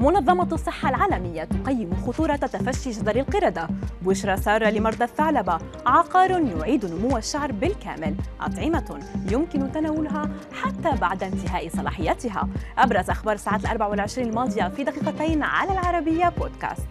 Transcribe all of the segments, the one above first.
منظمة الصحة العالمية تقيم خطورة تفشي جدر القردة. بشرى سارة لمرضى الثعلبة. عقار يعيد نمو الشعر بالكامل. أطعمة يمكن تناولها حتى بعد انتهاء صلاحيتها. أبرز أخبار الساعة الأربع والعشرين الماضية في دقيقتين على العربية بودكاست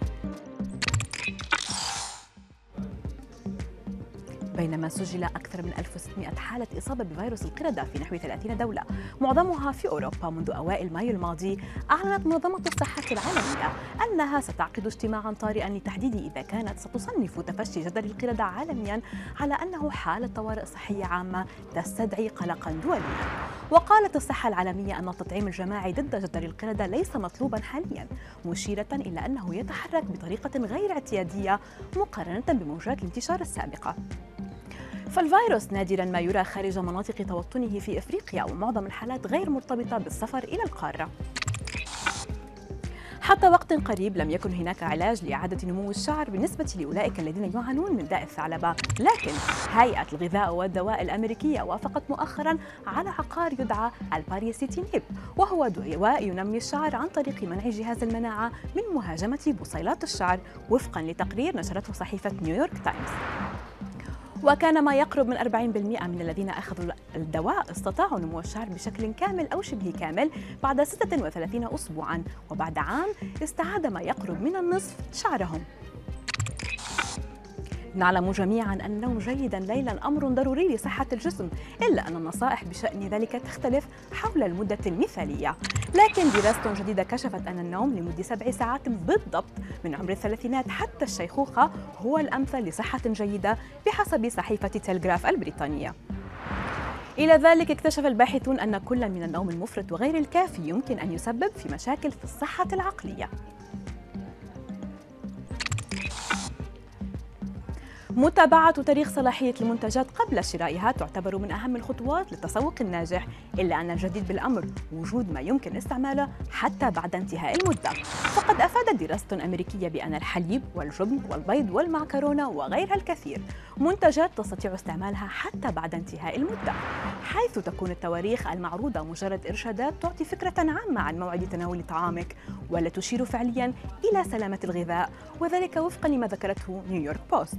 بينما سجل أكثر من 1600 حالة إصابة بفيروس القردة في نحو 30 دولة. معظمها في أوروبا منذ أوائل مايو الماضي. أعلنت منظمة الصحة العالمية أنها ستعقد اجتماعا طارئا لتحديد إذا كانت ستصنف تفشي جدل القردة عالميا على أنه حالة طوارئ صحية عامة تستدعي قلقا دوليا. وقالت الصحة العالمية أن التطعيم الجماعي ضد جدر القردة ليس مطلوبا حاليا مشيرة إلى أنه يتحرك بطريقة غير اعتيادية مقارنة بموجات الانتشار السابقة. فالفيروس نادرا ما يرى خارج مناطق توطنه في إفريقيا ومعظم الحالات غير مرتبطة بالسفر إلى القارة. حتى وقت قريب لم يكن هناك علاج لإعادة نمو الشعر بالنسبة لأولئك الذين يعانون من داء الثعلبة. لكن هيئة الغذاء والدواء الأمريكية وافقت مؤخرا على عقار يدعى الباريسيتينيب وهو دواء ينمي الشعر عن طريق منع جهاز المناعة من مهاجمة بصيلات الشعر وفقا لتقرير نشرته صحيفة نيويورك تايمز. وكان ما يقرب من 40% من الذين أخذوا الدواء استطاعوا نمو الشعر بشكل كامل أو شبه كامل بعد 36 أسبوعاً وبعد عام استعاد ما يقرب من النصف شعرهم. نعلم جميعا أن النوم جيدا. ليلا أمر ضروري لصحة الجسم إلا أن النصائح بشأن ذلك تختلف حول المدة المثالية. لكن دراسة جديدة كشفت أن النوم لمدة سبع ساعات بالضبط من عمر الثلاثينات حتى الشيخوخة هو الأمثل لصحة جيدة بحسب صحيفة تلغراف البريطانية. إلى ذلك اكتشف الباحثون أن كل من النوم المفرط وغير الكافي يمكن أن يسبب في مشاكل في الصحة العقلية. متابعة تاريخ صلاحية المنتجات قبل شرائها تعتبر من أهم الخطوات للتسوق الناجح إلا أن الجديد بالأمر وجود ما يمكن استعماله حتى بعد انتهاء المدة. فقد أفادت دراسة أمريكية بأن الحليب والجبن والبيض والمعكرونة وغيرها الكثير منتجات تستطيع استعمالها حتى بعد انتهاء المدة حيث تكون التواريخ المعروضة مجرد إرشادات تعطي فكرة عامة عن موعد تناول طعامك ولا تشير فعليا إلى سلامة الغذاء وذلك وفقا لما ذكرته نيويورك بوست.